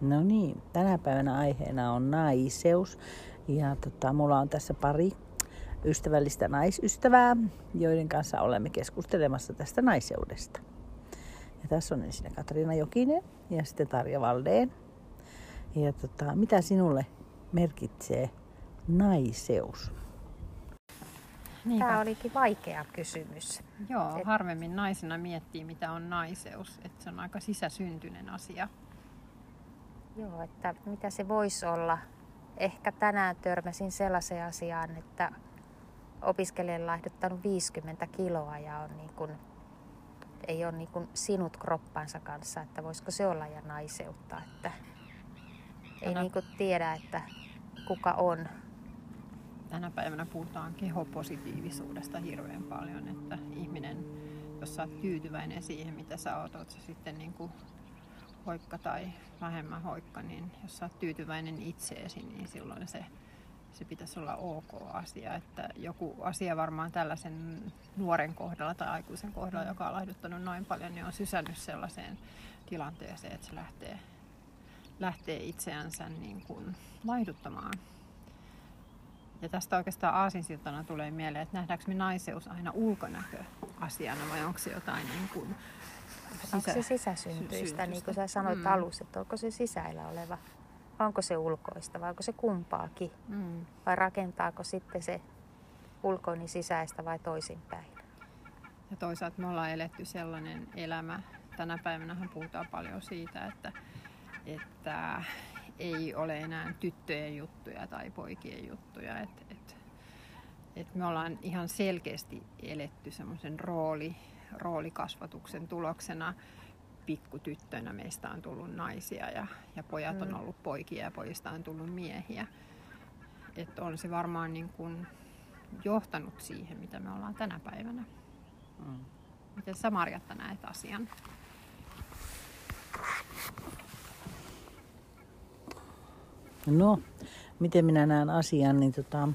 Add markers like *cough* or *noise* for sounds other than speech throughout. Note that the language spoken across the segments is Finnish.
No niin, tänä päivänä aiheena on naiseus. Ja tota, mulla on tässä pari ystävällistä naisystävää, joiden kanssa olemme keskustelemassa tästä naiseudesta. Ja tässä on ensin Katriina Jokinen ja sitten Tarja Valdeen. Ja tota, mitä sinulle merkitsee naiseus? Niinpä. Tämä olikin vaikea kysymys. Joo, Et... harvemmin naisena miettii, mitä on naiseus. Että se on aika sisäsyntyinen asia. Joo, että mitä se voisi olla. Ehkä tänään törmäsin sellaiseen asiaan, että opiskelijan laihduttanut 50 kiloa ja on niin kuin, ei ole niin kuin sinut kroppansa kanssa, että voisiko se olla ja naiseutta. Että ei niin kuin tiedä, että kuka on. Tänä päivänä puhutaan kehopositiivisuudesta hirveän paljon, että ihminen, jos sä oot tyytyväinen siihen, mitä sä oot, oot sä sitten niin kuin hoikka tai vähemmän hoikka, niin jos sä oot tyytyväinen itseesi, niin silloin se, se pitäisi olla ok asia. Että joku asia varmaan tällaisen nuoren kohdalla tai aikuisen kohdalla, joka on laihduttanut noin paljon, niin on sysännyt sellaiseen tilanteeseen, että se lähtee, lähtee itseänsä niin kuin laihduttamaan. Ja tästä oikeastaan aasinsiltana tulee mieleen, että nähdäänkö me naiseus aina ulkonäköasiana vai onko se jotain niin kuin sisä... Onko se sisäsyntyistä, niin kuin sä sanoit mm. alussa, että onko se sisäillä oleva, vai onko se ulkoista, vai onko se kumpaakin, mm. vai rakentaako sitten se ulkoini sisäistä vai toisinpäin. Ja toisaalta me ollaan eletty sellainen elämä, tänä päivänä puhutaan paljon siitä, että, että ei ole enää tyttöjen juttuja tai poikien juttuja. Et, et, et me ollaan ihan selkeästi eletty semmoisen rooli, roolikasvatuksen tuloksena pikkutyttönä meistä on tullut naisia ja, ja pojat on mm. ollut poikia ja pojista on tullut miehiä. Että on se varmaan niin kuin johtanut siihen, mitä me ollaan tänä päivänä. Mm. Miten sä Marjatta näet asian? No, miten minä näen asian, niin tota,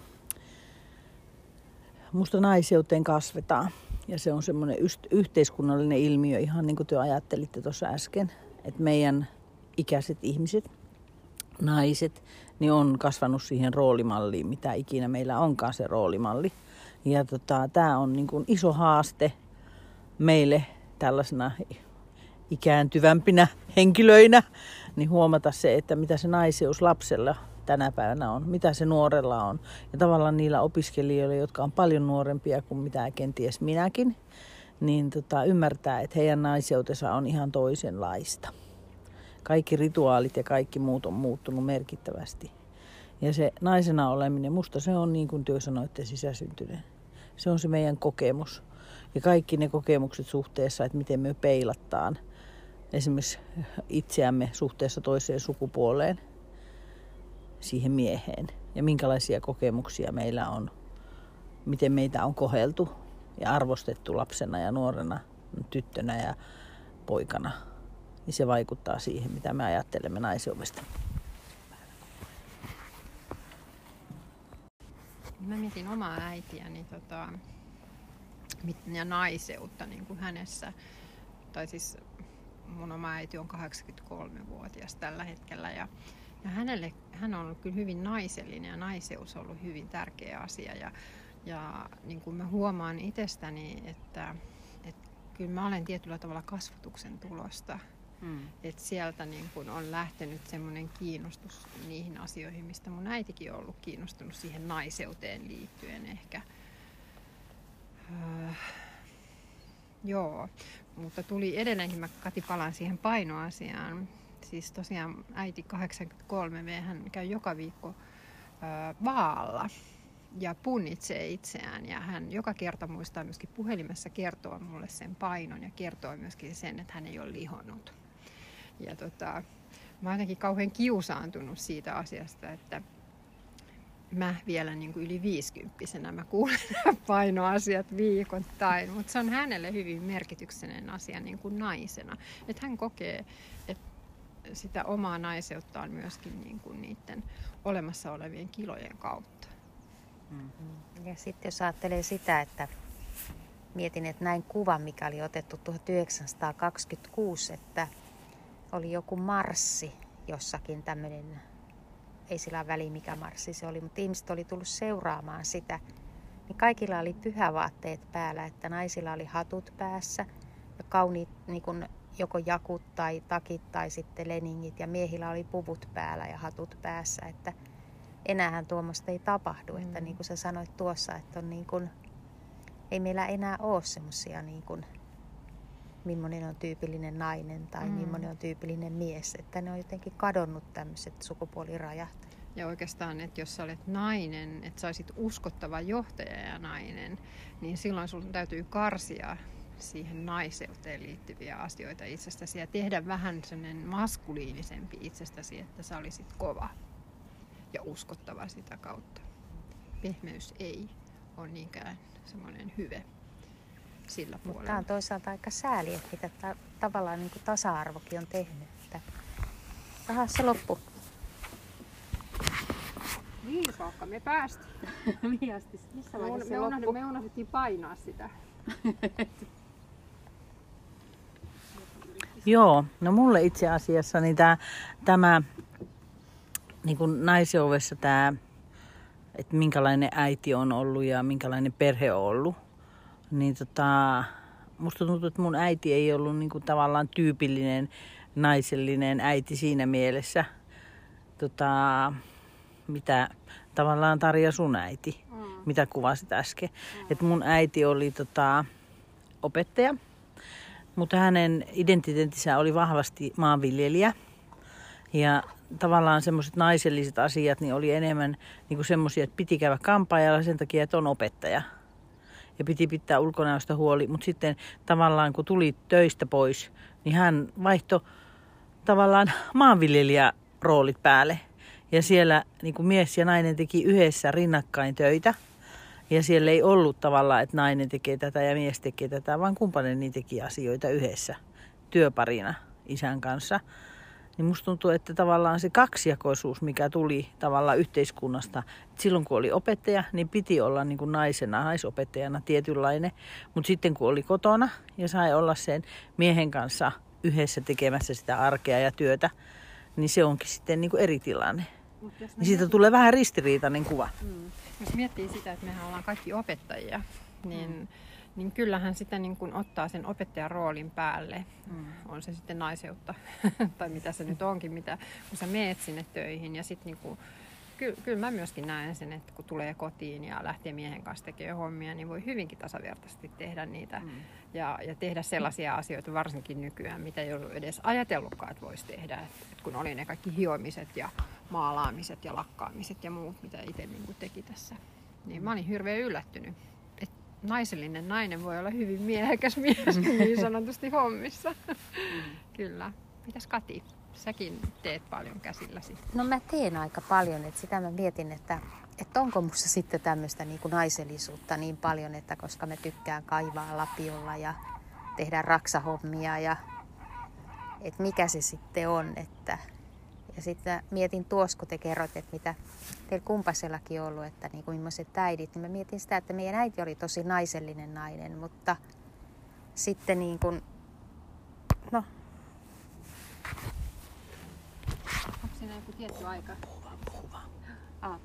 musta naiseuteen kasvetaan. Ja se on semmoinen yhteiskunnallinen ilmiö, ihan niin kuin te ajattelitte tuossa äsken, että meidän ikäiset ihmiset, naiset, niin on kasvanut siihen roolimalliin, mitä ikinä meillä onkaan se roolimalli. Ja tota, tämä on niin kuin iso haaste meille tällaisena ikääntyvämpinä henkilöinä, niin huomata se, että mitä se naiseus lapsella tänä päivänä on, mitä se nuorella on. Ja tavallaan niillä opiskelijoilla, jotka on paljon nuorempia kuin mitä kenties minäkin, niin tota, ymmärtää, että heidän naiseutensa on ihan toisenlaista. Kaikki rituaalit ja kaikki muut on muuttunut merkittävästi. Ja se naisena oleminen, musta se on niin kuin työ sanoitte. Se on se meidän kokemus. Ja kaikki ne kokemukset suhteessa, että miten me peilattaan esimerkiksi itseämme suhteessa toiseen sukupuoleen – siihen mieheen ja minkälaisia kokemuksia meillä on, miten meitä on koheltu ja arvostettu lapsena ja nuorena, tyttönä ja poikana. Niin se vaikuttaa siihen, mitä me ajattelemme naiseudesta. Mä mietin omaa äitiäni tota, ja naiseutta niin kuin hänessä. Tai siis mun oma äiti on 83-vuotias tällä hetkellä ja ja hänelle, hän on ollut kyllä hyvin naisellinen ja naiseus on ollut hyvin tärkeä asia. Ja, ja niin kuin mä huomaan itsestäni, että, että kyllä mä olen tietyllä tavalla kasvatuksen tulosta. Hmm. Että sieltä niin kun on lähtenyt semmoinen kiinnostus niihin asioihin, mistä mun äitikin on ollut kiinnostunut siihen naiseuteen liittyen ehkä. Öö, joo, mutta tuli edelleenkin, mä Kati palaan siihen painoasiaan siis tosiaan äiti 83 hän käy joka viikko vaalla ja punnitsee itseään ja hän joka kerta muistaa myöskin puhelimessa kertoa mulle sen painon ja kertoo myöskin sen, että hän ei ole lihonnut. Ja tota, mä oon jotenkin kauhean kiusaantunut siitä asiasta, että mä vielä niin kuin yli viisikymppisenä mä kuulen painoasiat viikoittain, mutta se on hänelle hyvin merkityksellinen asia niin kuin naisena. Että hän kokee, että sitä omaa naiseuttaan myöskin niin kuin niiden olemassa olevien kilojen kautta. Mm-hmm. Ja sitten jos ajattelee sitä, että mietin, että näin kuva, mikä oli otettu 1926, että oli joku marssi jossakin tämmöinen, ei sillä väli mikä marssi se oli, mutta ihmiset oli tullut seuraamaan sitä. Niin kaikilla oli pyhävaatteet päällä, että naisilla oli hatut päässä ja kauniit niin kuin joko jakut tai takit tai sitten leningit ja miehillä oli puvut päällä ja hatut päässä, että enäähän tuommoista ei tapahdu, mm. että niin kuin sä sanoit tuossa, että on niin kuin, ei meillä enää ole semmoisia niin kuin, millainen on tyypillinen nainen tai mm. millainen on tyypillinen mies. Että ne on jotenkin kadonnut tämmöiset sukupuolirajat. Ja oikeastaan, että jos sä olet nainen, että saisit uskottava johtaja ja nainen, niin silloin sun täytyy karsia siihen naiseuteen liittyviä asioita itsestäsi ja tehdä vähän sellainen maskuliinisempi itsestäsi, että sä olisit kova ja uskottava sitä kautta. Pehmeys ei ole niinkään semmoinen hyve sillä puolella. Tämä on toisaalta aika sääli, että mitä ta- tavallaan niin kuin tasa-arvokin on tehnyt. Että... Aha, se loppu. Niin saakka me päästiin. *laughs* Missä me, vaiheessa me, se loppu? me unohdettiin painaa sitä. *laughs* Joo, no mulle itse asiassa niin tää, tämä niin kuin naiseuvessa tämä, että minkälainen äiti on ollut ja minkälainen perhe on ollut, niin tota, musta tuntuu, että mun äiti ei ollut niin kuin tavallaan tyypillinen naisellinen äiti siinä mielessä, tota, mitä tavallaan Tarja sun äiti, mm. mitä kuvasit äsken. Mm. Et mun äiti oli tota, opettaja, mutta hänen identiteettinsä oli vahvasti maanviljelijä. Ja tavallaan semmoiset naiselliset asiat niin oli enemmän niin semmoisia, että piti käydä kampaajalla sen takia, että on opettaja ja piti pitää ulkonäöstä huoli. Mutta sitten tavallaan kun tuli töistä pois, niin hän vaihtoi tavallaan maanviljelijäroolit päälle. Ja siellä niin kuin mies ja nainen teki yhdessä rinnakkain töitä. Ja siellä ei ollut tavallaan, että nainen tekee tätä ja mies tekee tätä, vaan kumppanen niin teki asioita yhdessä työparina isän kanssa niin musta tuntuu, että tavallaan se kaksijakoisuus, mikä tuli tavallaan yhteiskunnasta, että silloin kun oli opettaja, niin piti olla niin kuin naisena, naisopettajana tietynlainen, mutta sitten kun oli kotona ja sai olla sen miehen kanssa yhdessä tekemässä sitä arkea ja työtä, niin se onkin sitten niin kuin eri tilanne. Niin siitä tulee vähän ristiriitainen kuva. Mm. Jos miettii sitä, että mehän ollaan kaikki opettajia, niin mm niin kyllähän sitä niin kuin ottaa sen opettajan roolin päälle. Mm. On se sitten naiseutta *laughs* tai mitä se nyt onkin, mitä, kun sä meet sinne töihin. Ja sitten niin kuin, ky, kyllä mä myöskin näen sen, että kun tulee kotiin ja lähtee miehen kanssa tekemään hommia, niin voi hyvinkin tasavertaisesti tehdä niitä. Mm. Ja, ja tehdä sellaisia asioita varsinkin nykyään, mitä ei ollut edes ajatellutkaan, että voisi tehdä. Et, et kun oli ne kaikki hiomiset ja maalaamiset ja lakkaamiset ja muut, mitä itse niin teki tässä. Niin mä olin hirveän yllättynyt naisellinen nainen voi olla hyvin miehekäs mies *laughs* niin sanotusti hommissa. Mm. Kyllä. Mitäs Kati? Säkin teet paljon käsilläsi. No mä teen aika paljon, että sitä mä mietin, että, että onko musta sitten tämmöistä niin kuin naisellisuutta niin paljon, että koska mä tykkään kaivaa lapiolla ja tehdä raksahommia ja että mikä se sitten on, että ja sitten mietin tuossa, kun te kerroit, että mitä teillä kumpasellakin on ollut, että niin kuin millaiset äidit, niin mä mietin sitä, että meidän äiti oli tosi naisellinen nainen, mutta sitten niin kuin, no. Onko siinä joku tietty aika? Puhu vaan, puhu vaan. Ah.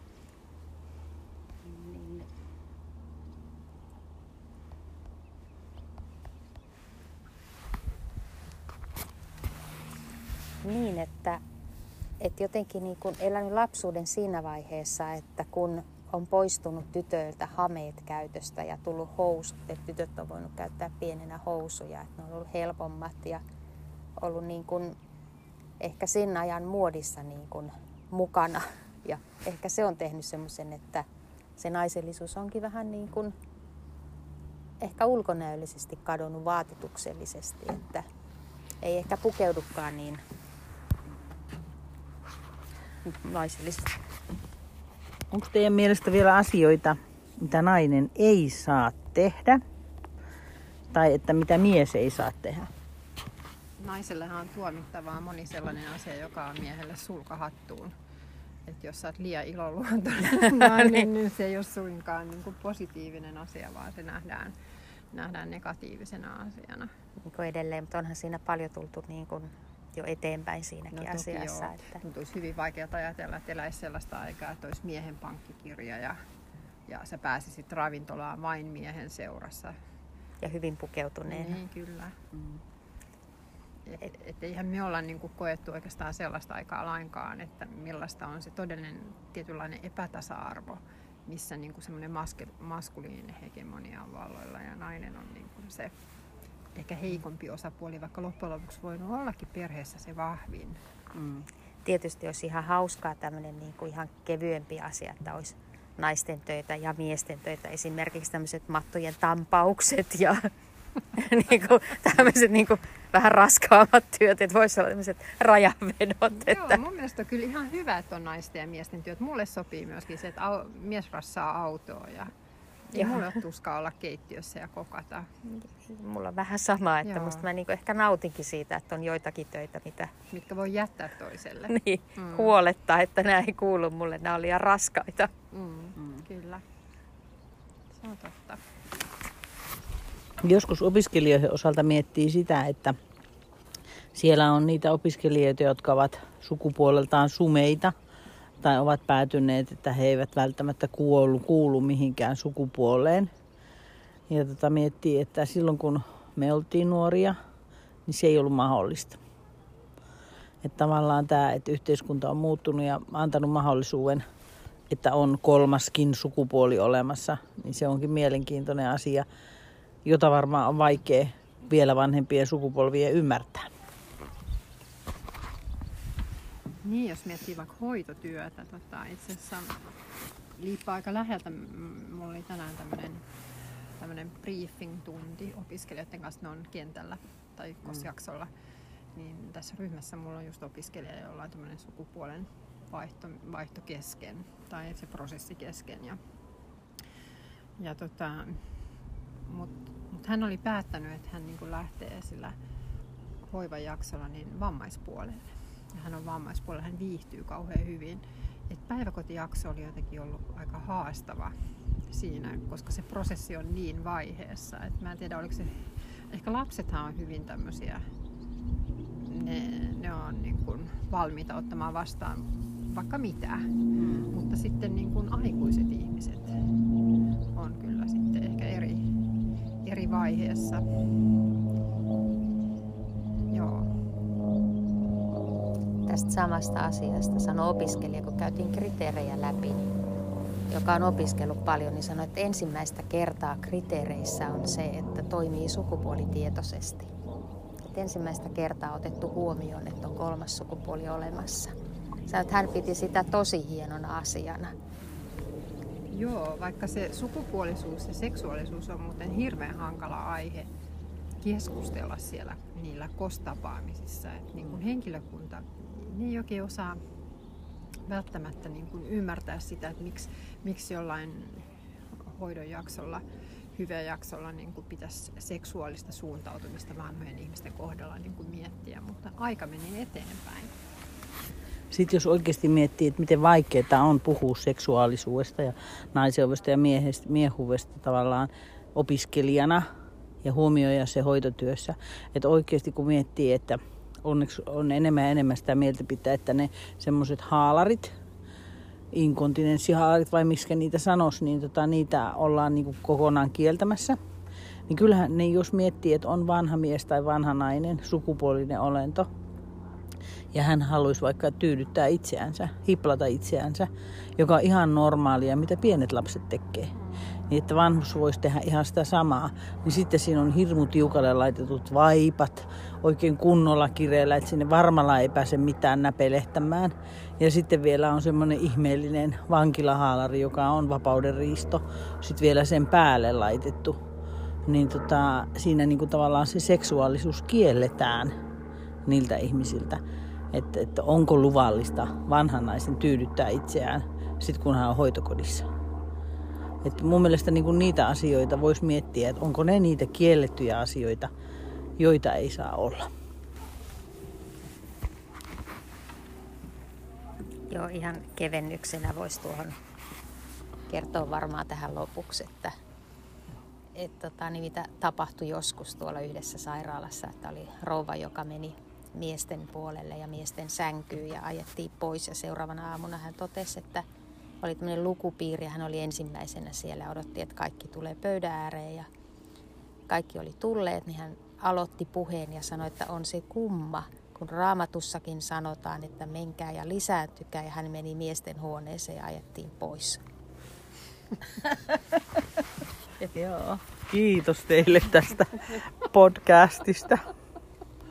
Niin. Niin, että että jotenkin niin kun elänyt lapsuuden siinä vaiheessa, että kun on poistunut tytöiltä hameet käytöstä ja tullut housut, että tytöt on voinut käyttää pienenä housuja, että ne on ollut helpommat ja ollut niin kuin ehkä sen ajan muodissa niin kuin mukana. Ja ehkä se on tehnyt semmoisen, että se naisellisuus onkin vähän niin kuin ehkä ulkonäöllisesti kadonnut vaatetuksellisesti, että ei ehkä pukeudukaan niin naisellista. Onko teidän mielestä vielä asioita, mitä nainen ei saa tehdä? Tai että mitä mies ei saa tehdä? Naisellehan on tuomittavaa moni sellainen asia, joka on miehelle sulkahattuun. Että jos sä oot liian iloluontoinen nainen, *laughs* niin se ei ole suinkaan niin kuin positiivinen asia, vaan se nähdään, nähdään negatiivisena asiana. Niin kuin edelleen, mutta onhan siinä paljon tultu niin kuin jo eteenpäin siinäkin no, asiassa. Joo. Että... Tuntuisi hyvin vaikeaa ajatella, että eläisi sellaista aikaa, että olisi miehen pankkikirja ja, ja sä pääsisit ravintolaan vain miehen seurassa. Ja hyvin pukeutuneen. Niin, kyllä. Mm. Et, et eihän me olla niin kuin koettu oikeastaan sellaista aikaa lainkaan, että millaista on se todellinen tietynlainen epätasa-arvo, missä niin kuin semmoinen maske, maskuliininen hegemonia on valloilla ja nainen on niin kuin se ehkä heikompi osapuoli, vaikka loppujen lopuksi voi ollakin perheessä se vahvin. Mm. Tietysti olisi ihan hauskaa tämmöinen niin kuin ihan kevyempi asia, että olisi naisten töitä ja miesten töitä. Esimerkiksi tämmöiset mattojen tampaukset ja *laughs* niin kuin, tämmöiset niin kuin, vähän raskaammat työt, että voisi olla tämmöiset rajanvedot. Että... Joo, mun mielestä on kyllä ihan hyvä, että on naisten ja miesten työt. Mulle sopii myöskin se, että au, mies rassaa autoa ja ei mulla ole tuskaa olla keittiössä ja kokata. Mulla on vähän sama, että Joo. musta mä niinku ehkä nautinkin siitä, että on joitakin töitä, mitä... Mitkä voi jättää toiselle. *laughs* niin, mm. huoletta, että nämä ei kuulu mulle, nämä on liian raskaita. Mm. Mm. Kyllä, se on totta. Joskus opiskelijoiden osalta miettii sitä, että siellä on niitä opiskelijoita, jotka ovat sukupuoleltaan sumeita – tai ovat päätyneet, että he eivät välttämättä kuulu, kuulu mihinkään sukupuoleen. Ja tota, miettii, että silloin kun me oltiin nuoria, niin se ei ollut mahdollista. Että tavallaan tämä, että yhteiskunta on muuttunut ja antanut mahdollisuuden, että on kolmaskin sukupuoli olemassa, niin se onkin mielenkiintoinen asia, jota varmaan on vaikea vielä vanhempien sukupolvien ymmärtää. Niin, jos miettii vaikka hoitotyötä, tota, itse asiassa liippaa aika läheltä. Mulla oli tänään tämmöinen tämmöinen briefing-tunti opiskelijoiden kanssa, ne on kentällä tai kosjaksolla. Mm. Niin tässä ryhmässä mulla on just opiskelija, jolla on tämmöinen sukupuolen vaihto, vaihto kesken tai se prosessi kesken. Ja, ja tota, Mutta mut hän oli päättänyt, että hän niin lähtee sillä hoivajaksolla niin vammaispuolelle ja hän on vammaispuolella, hän viihtyy kauhean hyvin. Et päiväkotijakso oli jotenkin ollut aika haastava siinä, koska se prosessi on niin vaiheessa. Et mä en tiedä, oliko se... Ehkä lapsethan on hyvin tämmöisiä, ne, ne on niin kuin valmiita ottamaan vastaan vaikka mitä. Mm. Mutta sitten niin kuin aikuiset ihmiset on kyllä sitten ehkä eri, eri vaiheessa. Tästä samasta asiasta sanoi opiskelija, kun käytiin kriteerejä läpi, joka on opiskellut paljon, niin sanoi, että ensimmäistä kertaa kriteereissä on se, että toimii sukupuolitietoisesti. Että ensimmäistä kertaa otettu huomioon, että on kolmas sukupuoli olemassa. Sanoi, että hän piti sitä tosi hienona asiana. Joo, vaikka se sukupuolisuus ja seksuaalisuus on muuten hirveän hankala aihe keskustella siellä niillä kostapaamisissa. Niin kuin henkilökunta ei oikein osaa välttämättä niin kuin ymmärtää sitä, että miksi, miksi jollain hoidon jaksolla, hyvä jaksolla niin kuin pitäisi seksuaalista suuntautumista vanhojen ihmisten kohdalla niin kuin miettiä, mutta aika menee eteenpäin. Sitten jos oikeasti miettii, että miten vaikeaa on puhua seksuaalisuudesta ja naiseudesta ja miehestä, miehuudesta tavallaan opiskelijana ja huomioida se hoitotyössä. Että oikeasti kun miettii, että onneksi on enemmän ja enemmän sitä mieltä pitää, että ne semmoiset haalarit, inkontinenssihaalarit vai miksi niitä sanoisi, niin tota, niitä ollaan niin kokonaan kieltämässä. Niin kyllähän ne, jos miettii, että on vanha mies tai vanha nainen, sukupuolinen olento, ja hän haluaisi vaikka tyydyttää itseänsä, hiplata itseänsä, joka on ihan normaalia, mitä pienet lapset tekee niin että vanhus voisi tehdä ihan sitä samaa, niin sitten siinä on hirmu tiukalle laitetut vaipat oikein kunnolla kireellä, että sinne varmalla ei pääse mitään näpelehtämään. Ja sitten vielä on semmoinen ihmeellinen vankilahaalari, joka on vapauden riisto, sitten vielä sen päälle laitettu. Niin tota, siinä niin kuin tavallaan se seksuaalisuus kielletään niiltä ihmisiltä, että, että onko luvallista vanhan naisen tyydyttää itseään, sit kun hän on hoitokodissa. Että mun mielestä niin kuin niitä asioita voisi miettiä, että onko ne niitä kiellettyjä asioita, joita ei saa olla. Joo, ihan kevennyksenä voisi tuohon kertoa varmaan tähän lopuksi, että, että tota, niin mitä tapahtui joskus tuolla yhdessä sairaalassa, että oli rouva, joka meni miesten puolelle ja miesten sänkyyn ja ajettiin pois. Ja seuraavana aamuna hän totesi, että oli tämmöinen lukupiiri ja hän oli ensimmäisenä siellä odotti, että kaikki tulee pöydän ääreen ja kaikki oli tulleet, niin hän aloitti puheen ja sanoi, että on se kumma, kun raamatussakin sanotaan, että menkää ja lisääntykää ja hän meni miesten huoneeseen ja ajettiin pois. *laughs* Joo. Kiitos teille tästä podcastista.